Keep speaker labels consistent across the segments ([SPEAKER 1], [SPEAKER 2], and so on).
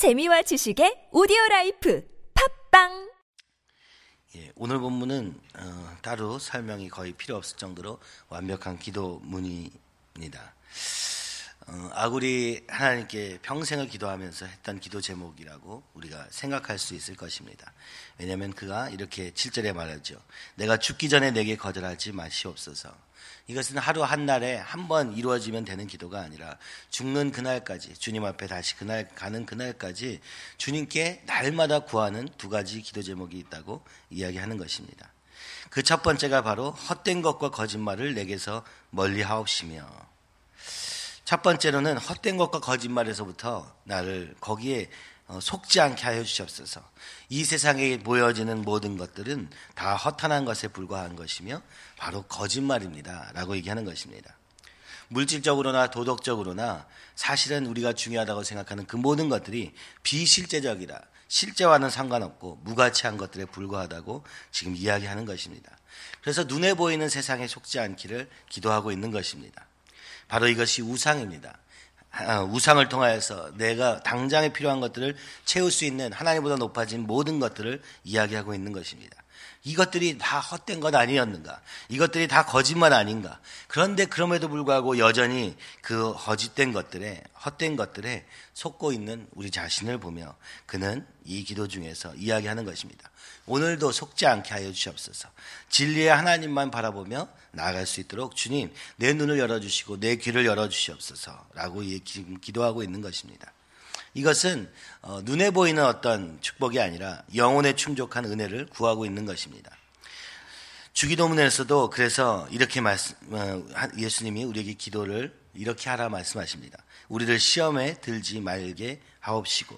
[SPEAKER 1] 재미와 지식의 오디오 라이프 팟빵
[SPEAKER 2] 예, 오늘 본문은 어, 따로 설명이 거의 필요 없을 정도로 완벽한 기도문입니다. 어, 아굴이 하나님께 평생을 기도하면서 했던 기도 제목이라고 우리가 생각할 수 있을 것입니다. 왜냐하면 그가 이렇게 7절에 말하죠. 내가 죽기 전에 내게 거절하지 마시옵소서. 이것은 하루 한 날에 한 번 이루어지면 되는 기도가 아니라 죽는 그날까지 주님 앞에 다시 그날 가는 그날까지 주님께 날마다 구하는 두 가지 기도 제목이 있다고 이야기하는 것입니다. 그 첫 번째가 바로 헛된 것과 거짓말을 내게서 멀리 하옵시며 첫 번째로는 헛된 것과 거짓말에서부터 나를 거기에 어, 속지 않게 하여 주시옵소서. 이 세상에 보여지는 모든 것들은 다 허탄한 것에 불과한 것이며 바로 거짓말입니다. 라고 얘기하는 것입니다. 물질적으로나 도덕적으로나 사실은 우리가 중요하다고 생각하는 그 모든 것들이 비실제적이라 실제와는 상관없고 무가치한 것들에 불과하다고 지금 이야기하는 것입니다. 그래서 눈에 보이는 세상에 속지 않기를 기도하고 있는 것입니다. 바로 이것이 우상입니다. 아, 우상을 통하여서 내가 당장에 필요한 것들을 채울 수 있는 하나님보다 높아진 모든 것들을 이야기하고 있는 것입니다. 이것들이 다 헛된 것 아니었는가? 이것들이 다 거짓말 아닌가? 그런데 그럼에도 불구하고 여전히 그 거짓된 것들에, 헛된 것들에 속고 있는 우리 자신을 보며 그는 이 기도 중에서 이야기하는 것입니다. 오늘도 속지 않게 하여 주시옵소서. 진리의 하나님만 바라보며 나아갈 수 있도록 주님, 내 눈을 열어 주시고 내 귀를 열어 주시옵소서. 라고 기도하고 있는 것입니다. 이것은 어, 눈에 보이는 어떤 축복이 아니라 영혼에 충족한 은혜를 구하고 있는 것입니다. 주기도문에서도 그래서 이렇게 말씀, 어, 예수님이 우리에게 기도를 이렇게 하라 말씀하십니다. 우리를 시험에 들지 말게 하옵시고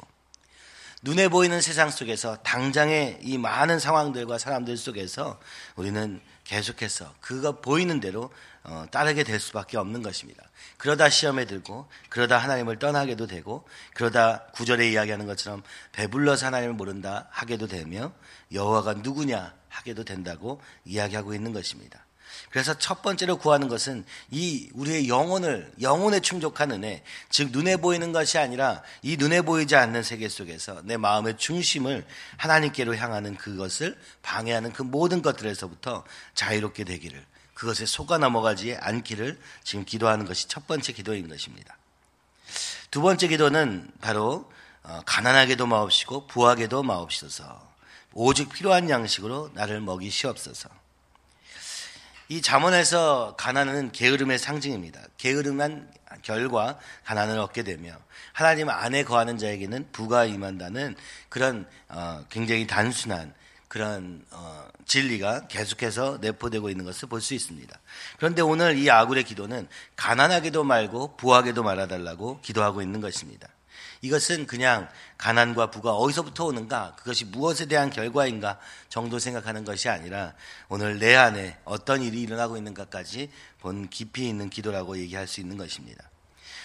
[SPEAKER 2] 눈에 보이는 세상 속에서 당장의 이 많은 상황들과 사람들 속에서 우리는 계속해서 그가 보이는 대로 어, 따르게 될 수밖에 없는 것입니다. 그러다 시험에 들고 그러다 하나님을 떠나게도 되고 그러다 구절에 이야기하는 것처럼 배불러서 하나님을 모른다 하게도 되며 여호와가 누구냐 하게도 된다고 이야기하고 있는 것입니다. 그래서 첫 번째로 구하는 것은 이 우리의 영혼을 영혼에 충족한 은혜, 즉 눈에 보이는 것이 아니라 이 눈에 보이지 않는 세계 속에서 내 마음의 중심을 하나님께로 향하는 그것을 방해하는 그 모든 것들에서부터 자유롭게 되기를 그것에 속아 넘어가지 않기를 지금 기도하는 것이 첫 번째 기도인 것입니다. 두 번째 기도는 바로 어, 가난하게도 마옵시고 부하게도 마옵소서. 오직 필요한 양식으로 나를 먹이시옵소서. 이 잠언에서 가난은 게으름의 상징입니다. 게으름한 결과 가난을 얻게 되며 하나님 안에 거하는 자에게는 부가 임한다는 그런 어, 굉장히 단순한 그런 어, 진리가 계속해서 내포되고 있는 것을 볼 수 있습니다. 그런데 오늘 이 아굴의 기도는 가난하게도 말고 부하게도 말아달라고 기도하고 있는 것입니다. 이것은 그냥 가난과 부가 어디서부터 오는가, 그것이 무엇에 대한 결과인가 정도 생각하는 것이 아니라 오늘 내 안에 어떤 일이 일어나고 있는가까지 본 깊이 있는 기도라고 얘기할 수 있는 것입니다.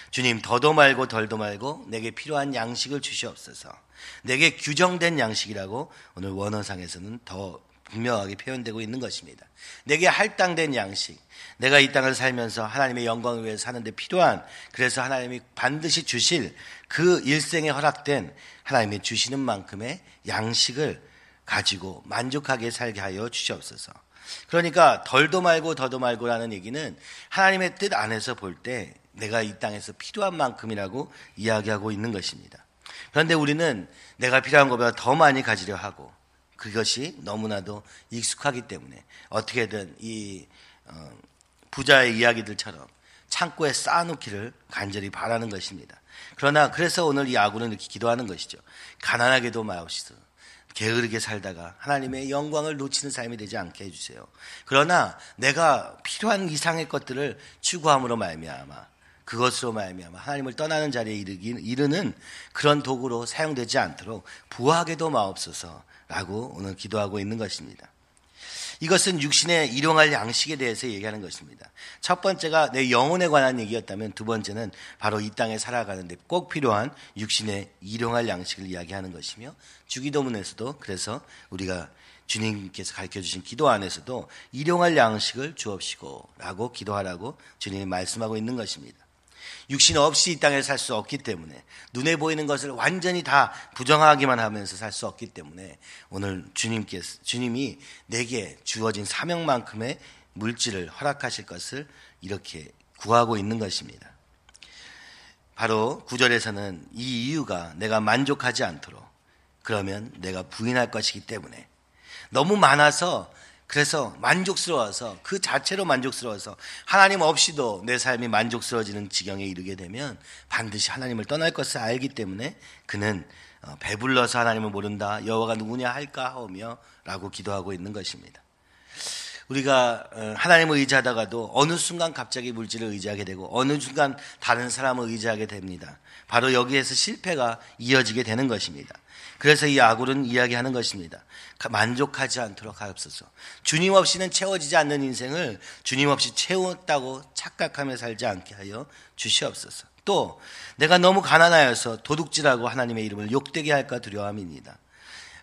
[SPEAKER 2] 주님, 더도 말고 덜도 말고 내게 필요한 양식을 주시옵소서. 내게 규정된 양식이라고 오늘 원어상에서는 더 분명하게 표현되고 있는 것입니다. 내게 할당된 양식, 내가 이 땅을 살면서 하나님의 영광을 위해 사는데 필요한, 그래서 하나님이 반드시 주실 그 일생에 허락된 하나님이 주시는 만큼의 양식을 가지고 만족하게 살게 하여 주시옵소서. 그러니까 덜도 말고 더도 말고라는 얘기는 하나님의 뜻 안에서 볼 때 내가 이 땅에서 필요한 만큼이라고 이야기하고 있는 것입니다. 그런데 우리는 내가 필요한 것보다 더 많이 가지려 하고 그것이 너무나도 익숙하기 때문에 어떻게든 이 어, 부자의 이야기들처럼 창고에 쌓아놓기를 간절히 바라는 것입니다. 그러나 그래서 오늘 이 아구는 이렇게 기도하는 것이죠. 가난하게도 마옵시소. 게으르게 살다가 하나님의 영광을 놓치는 삶이 되지 않게 해주세요. 그러나 내가 필요한 이상의 것들을 추구함으로 말미암아 그것으로 말미암아 하나님을 떠나는 자리에 이르는 그런 도구로 사용되지 않도록 부하게도 마옵소서라고 오늘 기도하고 있는 것입니다. 이것은 육신의 일용할 양식에 대해서 얘기하는 것입니다. 첫 번째가 내 영혼에 관한 얘기였다면 두 번째는 바로 이 땅에 살아가는데 꼭 필요한 육신의 일용할 양식을 이야기하는 것이며 주기도문에서도 그래서 우리가 주님께서 가르쳐 주신 기도 안에서도 일용할 양식을 주옵시고 라고 기도하라고 주님이 말씀하고 있는 것입니다. 육신 없이 이 땅에 살 수 없기 때문에 눈에 보이는 것을 완전히 다 부정하기만 하면서 살 수 없기 때문에 오늘 주님께서 주님이 내게 주어진 사명만큼의 물질을 허락하실 것을 이렇게 구하고 있는 것입니다. 바로 구절에서는 이 이유가 내가 만족하지 않도록 그러면 내가 부인할 것이기 때문에 너무 많아서 그래서 만족스러워서 그 자체로 만족스러워서 하나님 없이도 내 삶이 만족스러워지는 지경에 이르게 되면 반드시 하나님을 떠날 것을 알기 때문에 그는 어, 배불러서 하나님을 모른다 여호와가 누구냐 할까 하며라고 기도하고 있는 것입니다. 우리가 어, 하나님을 의지하다가도 어느 순간 갑자기 물질을 의지하게 되고 어느 순간 다른 사람을 의지하게 됩니다. 바로 여기에서 실패가 이어지게 되는 것입니다. 그래서 이 아굴은 이야기하는 것입니다. 만족하지 않도록 하옵소서. 주님 없이는 채워지지 않는 인생을 주님 없이 채웠다고 착각하며 살지 않게 하여 주시옵소서. 또 내가 너무 가난하여서 도둑질하고 하나님의 이름을 욕되게 할까 두려움입니다.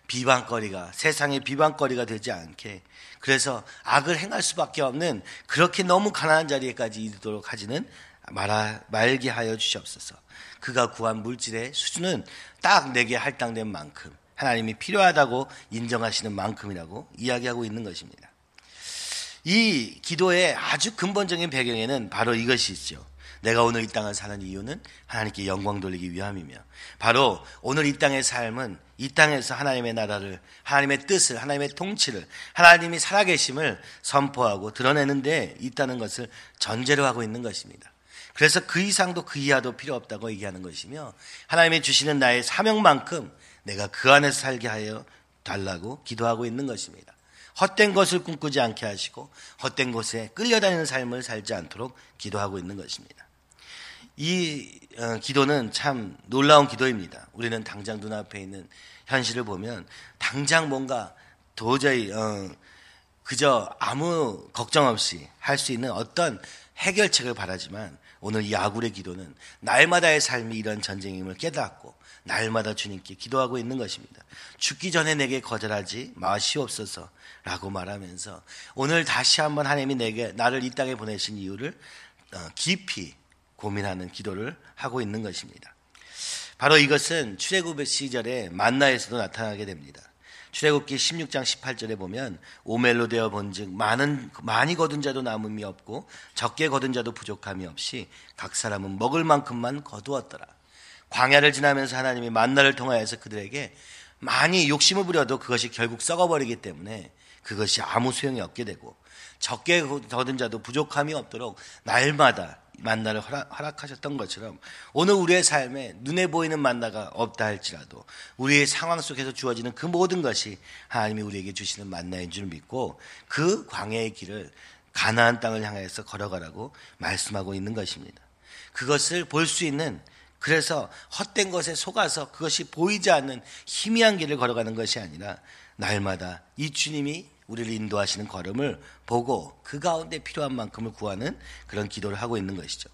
[SPEAKER 2] 비방거리가 세상의 비방거리가 되지 않게 그래서 악을 행할 수밖에 없는 그렇게 너무 가난한 자리에까지 이르도록 하지는 말아, 말게 하여 주시옵소서. 그가 구한 물질의 수준은 딱 내게 할당된 만큼 하나님이 필요하다고 인정하시는 만큼이라고 이야기하고 있는 것입니다. 이 기도의 아주 근본적인 배경에는 바로 이것이 있죠. 내가 오늘 이 땅을 사는 이유는 하나님께 영광 돌리기 위함이며 바로 오늘 이 땅의 삶은 이 땅에서 하나님의 나라를 하나님의 뜻을 하나님의 통치를 하나님이 살아계심을 선포하고 드러내는 데 있다는 것을 전제로 하고 있는 것입니다. 그래서 그 이상도 그 이하도 필요 없다고 얘기하는 것이며 하나님이 주시는 나의 사명만큼 내가 그 안에서 살게 하여 달라고 기도하고 있는 것입니다. 헛된 것을 꿈꾸지 않게 하시고 헛된 곳에 끌려다니는 삶을 살지 않도록 기도하고 있는 것입니다. 이 어, 기도는 참 놀라운 기도입니다. 우리는 당장 눈앞에 있는 현실을 보면 당장 뭔가 도저히 어, 그저 아무 걱정 없이 할 수 있는 어떤 해결책을 바라지만 오늘 이 아굴의 기도는 날마다의 삶이 이런 전쟁임을 깨닫고 날마다 주님께 기도하고 있는 것입니다. 죽기 전에 내게 거절하지 마시옵소서 라고 말하면서 오늘 다시 한번 하나님이 내게 나를 이 땅에 보내신 이유를 어, 깊이 고민하는 기도를 하고 있는 것입니다. 바로 이것은 출애굽의 시절에 만나에서도 나타나게 됩니다. 출애굽기 16장 18절에 보면 오멜로 되어 본즉 많은 많이 거둔 자도 남음이 없고 적게 거둔 자도 부족함이 없이 각 사람은 먹을 만큼만 거두었더라. 광야를 지나면서 하나님이 만나를 통하여서 그들에게 많이 욕심을 부려도 그것이 결국 썩어버리기 때문에 그것이 아무 소용이 없게 되고 적게 거둔 자도 부족함이 없도록 날마다 만나를 허락, 하셨던 것처럼 오늘 우리의 삶에 눈에 보이는 만나가 없다 할지라도 우리의 상황 속에서 주어지는 그 모든 것이 하나님이 우리에게 주시는 만나인 줄 믿고 그 광야의 길을 가나안 땅을 향해서 걸어가라고 말씀하고 있는 것입니다. 그것을 볼 수 있는 그래서 헛된 것에 속아서 그것이 보이지 않는 희미한 길을 걸어가는 것이 아니라 날마다 이 주님이 우리를 인도하시는 걸음을 보고 그 가운데 필요한 만큼을 구하는 그런 기도를 하고 있는 것이죠.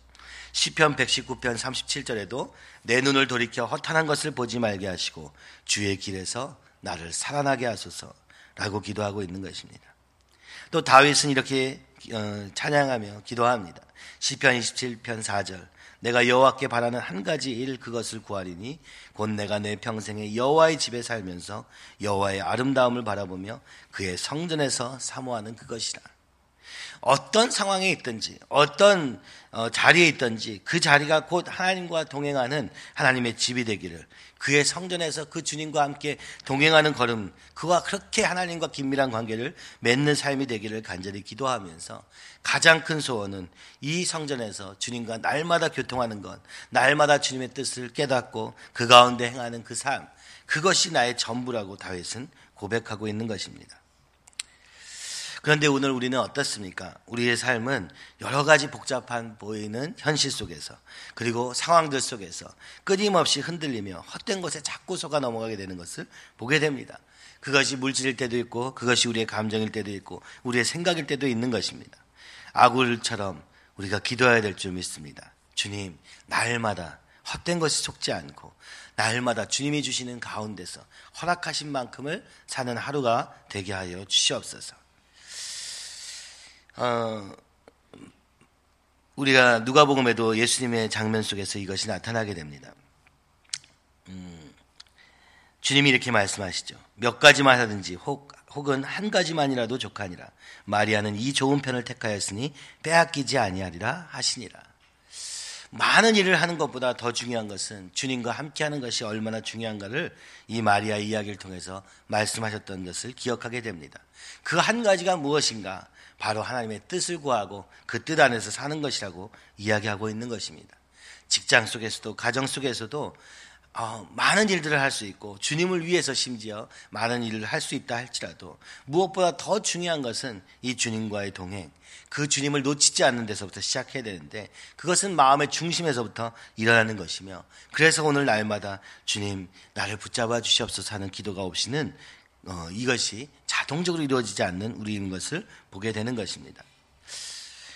[SPEAKER 2] 시편 119편 37절에도 내 눈을 돌이켜 허탄한 것을 보지 말게 하시고 주의 길에서 나를 살아나게 하소서라고 기도하고 있는 것입니다. 또 다윗은 이렇게 어, 찬양하며 기도합니다. 시편 27편 4절 내가 여호와께 바라는 한 가지 일 그것을 구하리니 곧 내가 내 평생에 여호와의 집에 살면서 여호와의 아름다움을 바라보며 그의 성전에서 사모하는 그것이라. 어떤 상황에 있든지 어떤 어, 자리에 있든지 그 자리가 곧 하나님과 동행하는 하나님의 집이 되기를 그의 성전에서 그 주님과 함께 동행하는 걸음 그와 그렇게 하나님과 긴밀한 관계를 맺는 삶이 되기를 간절히 기도하면서 가장 큰 소원은 이 성전에서 주님과 날마다 교통하는 것 날마다 주님의 뜻을 깨닫고 그 가운데 행하는 그 삶 그것이 나의 전부라고 다윗은 고백하고 있는 것입니다. 그런데 오늘 우리는 어떻습니까? 우리의 삶은 여러 가지 복잡한 보이는 현실 속에서 그리고 상황들 속에서 끊임없이 흔들리며 헛된 곳에 자꾸 속아 넘어가게 되는 것을 보게 됩니다. 그것이 물질일 때도 있고 그것이 우리의 감정일 때도 있고 우리의 생각일 때도 있는 것입니다. 아굴처럼 우리가 기도해야 될 줄 믿습니다. 주님, 날마다 헛된 것이 속지 않고 날마다 주님이 주시는 가운데서 허락하신 만큼을 사는 하루가 되게 하여 주시옵소서. 어, 우리가 누가복음에도 예수님의 장면 속에서 이것이 나타나게 됩니다. 음, 주님이 이렇게 말씀하시죠. 몇 가지만 하든지 혹, 혹은 한 가지만이라도 족하니라. 마리아는 이 좋은 편을 택하였으니 빼앗기지 아니하리라 하시니라. 많은 일을 하는 것보다 더 중요한 것은 주님과 함께하는 것이 얼마나 중요한가를 이 마리아 이야기를 통해서 말씀하셨던 것을 기억하게 됩니다. 그 한 가지가 무엇인가? 바로 하나님의 뜻을 구하고 그 뜻 안에서 사는 것이라고 이야기하고 있는 것입니다. 직장 속에서도 가정 속에서도 어, 많은 일들을 할 수 있고 주님을 위해서 심지어 많은 일을 할 수 있다 할지라도 무엇보다 더 중요한 것은 이 주님과의 동행, 그 주님을 놓치지 않는 데서부터 시작해야 되는데 그것은 마음의 중심에서부터 일어나는 것이며 그래서 오늘 날마다 주님 나를 붙잡아 주시옵소서 하는 기도가 없이는 어, 이것이 자동적으로 이루어지지 않는 우리인 것을 보게 되는 것입니다.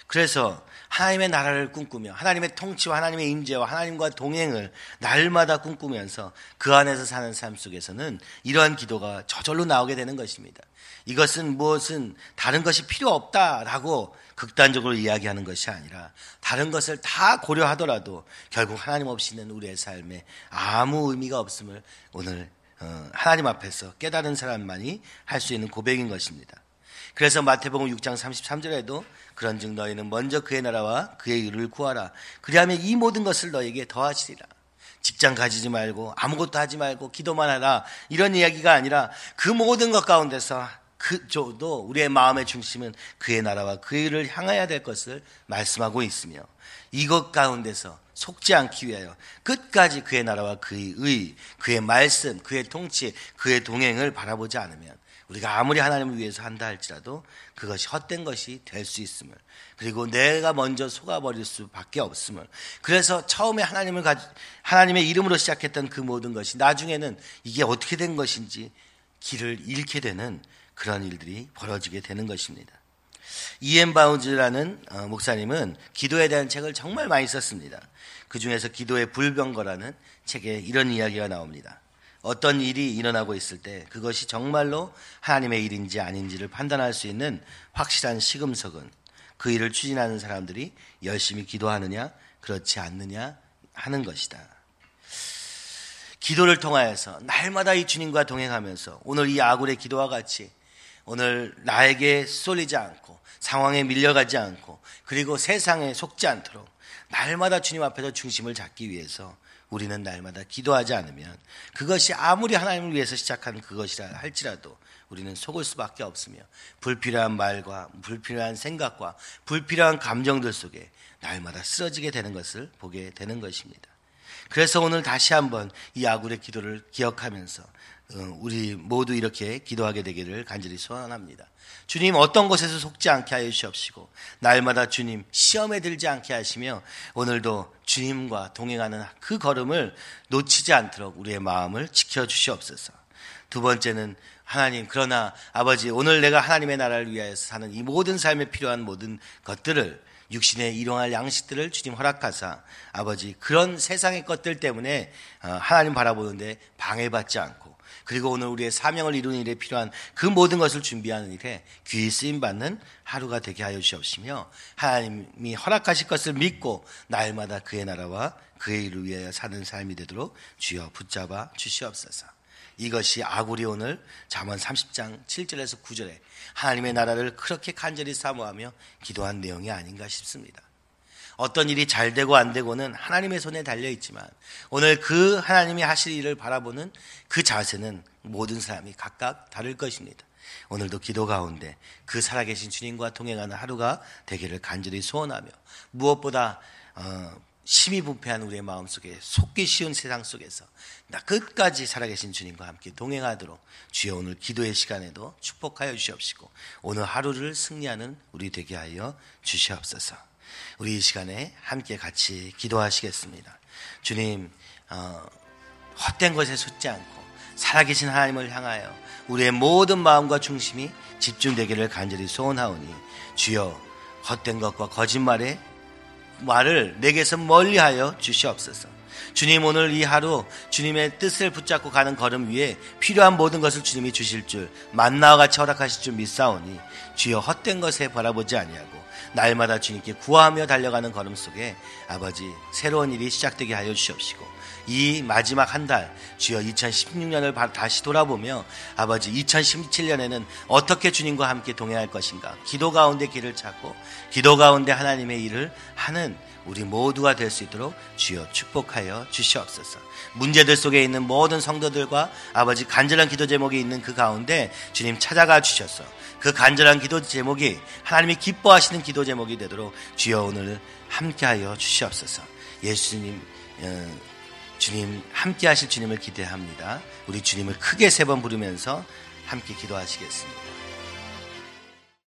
[SPEAKER 2] 그래서 하나님의 나라를 꿈꾸며 하나님의 통치와 하나님의 임재와 하나님과 동행을 날마다 꿈꾸면서 그 안에서 사는 삶 속에서는 이러한 기도가 저절로 나오게 되는 것입니다. 이것은 무엇은 다른 것이 필요 없다라고 극단적으로 이야기하는 것이 아니라 다른 것을 다 고려하더라도 결국 하나님 없이는 우리의 삶에 아무 의미가 없음을 오늘 어, 하나님 앞에서 깨달은 사람만이 할 수 있는 고백인 것입니다. 그래서 마태복음 6장 33절에도 그런 즉 너희는 먼저 그의 나라와 그의 의를 구하라. 그리하면 이 모든 것을 너에게 더하시리라. 직장 가지지 말고 아무것도 하지 말고 기도만 하라. 이런 이야기가 아니라 그 모든 것 가운데서 그저도 우리의 마음의 중심은 그의 나라와 그의 의를 향해야 될 것을 말씀하고 있으며 이것 가운데서 속지 않기 위하여 끝까지 그의 나라와 그의 의, 그의 말씀, 그의 통치, 그의 동행을 바라보지 않으면 우리가 아무리 하나님을 위해서 한다 할지라도 그것이 헛된 것이 될 수 있음을 그리고 내가 먼저 속아버릴 수밖에 없음을 그래서 처음에 하나님을 가 하나님의 이름으로 시작했던 그 모든 것이 나중에는 이게 어떻게 된 것인지 길을 잃게 되는 그런 일들이 벌어지게 되는 것입니다. 이엠 바운즈라는 어, 목사님은 기도에 대한 책을 정말 많이 썼습니다. 그 중에서 기도의 불병거라는 책에 이런 이야기가 나옵니다. 어떤 일이 일어나고 있을 때 그것이 정말로 하나님의 일인지 아닌지를 판단할 수 있는 확실한 시금석은 그 일을 추진하는 사람들이 열심히 기도하느냐 그렇지 않느냐 하는 것이다. 기도를 통하여서 날마다 이 주님과 동행하면서 오늘 이 아굴의 기도와 같이 오늘 나에게 쏠리지 않고 상황에 밀려가지 않고 그리고 세상에 속지 않도록 날마다 주님 앞에서 중심을 잡기 위해서 우리는 날마다 기도하지 않으면 그것이 아무리 하나님을 위해서 시작한 그것이라 할지라도 우리는 속을 수밖에 없으며 불필요한 말과 불필요한 생각과 불필요한 감정들 속에 날마다 쓰러지게 되는 것을 보게 되는 것입니다. 그래서 오늘 다시 한번 이 아굴의 기도를 기억하면서 어, 우리 모두 이렇게 기도하게 되기를 간절히 소원합니다. 주님 어떤 것에서 속지 않게 하여 주시옵시고 날마다 주님 시험에 들지 않게 하시며 오늘도 주님과 동행하는 그 걸음을 놓치지 않도록 우리의 마음을 지켜 주시옵소서. 두 번째는 하나님 그러나 아버지 오늘 내가 하나님의 나라를 위하여서 사는 이 모든 삶에 필요한 모든 것들을 육신에 일용할 양식들을 주님 허락하사 아버지 그런 세상의 것들 때문에 어, 하나님 바라보는데 방해받지 않고 그리고 오늘 우리의 사명을 이루는 일에 필요한 그 모든 것을 준비하는 일에 귀히 쓰임 받는 하루가 되게 하여 주옵시며 하나님이 허락하실 것을 믿고 날마다 그의 나라와 그의 일을 위하여 사는 삶이 되도록 주여 붙잡아 주시옵소서. 이것이 아구리 오늘 잠언 30장 7절에서 9절에 하나님의 나라를 그렇게 간절히 사모하며 기도한 내용이 아닌가 싶습니다. 어떤 일이 잘 되고 안 되고는 하나님의 손에 달려 있지만 오늘 그 하나님이 하실 일을 바라보는 그 자세는 모든 사람이 각각 다를 것입니다. 오늘도 기도 가운데 그 살아계신 주님과 동행하는 하루가 되기를 간절히 소원하며 무엇보다 어, 심히 부패한 우리의 마음 속에 속기 쉬운 세상 속에서 나 끝까지 살아계신 주님과 함께 동행하도록 주여 오늘 기도의 시간에도 축복하여 주시옵시고 오늘 하루를 승리하는 우리 되게 하여 주시옵소서. 우리 이 시간에 함께 같이 기도하시겠습니다. 주님, 어, 헛된 것에 솟지 않고 살아계신 하나님을 향하여 우리의 모든 마음과 중심이 집중되기를 간절히 소원하오니 주여 헛된 것과 거짓말에 말을 내게서 멀리하여 주시옵소서. 주님 오늘 이 하루 주님의 뜻을 붙잡고 가는 걸음 위에 필요한 모든 것을 주님이 주실 줄 만나와 같이 허락하실 줄 믿사오니 주여 헛된 것에 바라보지 아니하고 날마다 주님께 구하며 달려가는 걸음 속에 아버지 새로운 일이 시작되게 하여 주시옵시고 이 마지막 한 달 주여 2016년을 다시 돌아보며 아버지 2017년에는 어떻게 주님과 함께 동행할 것인가 기도 가운데 길을 찾고 기도 가운데 하나님의 일을 하는 우리 모두가 될 수 있도록 주여 축복하여 주시옵소서. 문제들 속에 있는 모든 성도들과 아버지 간절한 기도 제목이 있는 그 가운데 주님 찾아가 주셔서 그 간절한 기도 제목이 하나님이 기뻐하시는 기도 제목이 되도록 주여 오늘 함께하여 주시옵소서. 예수님 어, 주님 함께 하실 주님을 기대합니다. 우리 주님을 크게 세 번 부르면서 함께 기도하시겠습니다.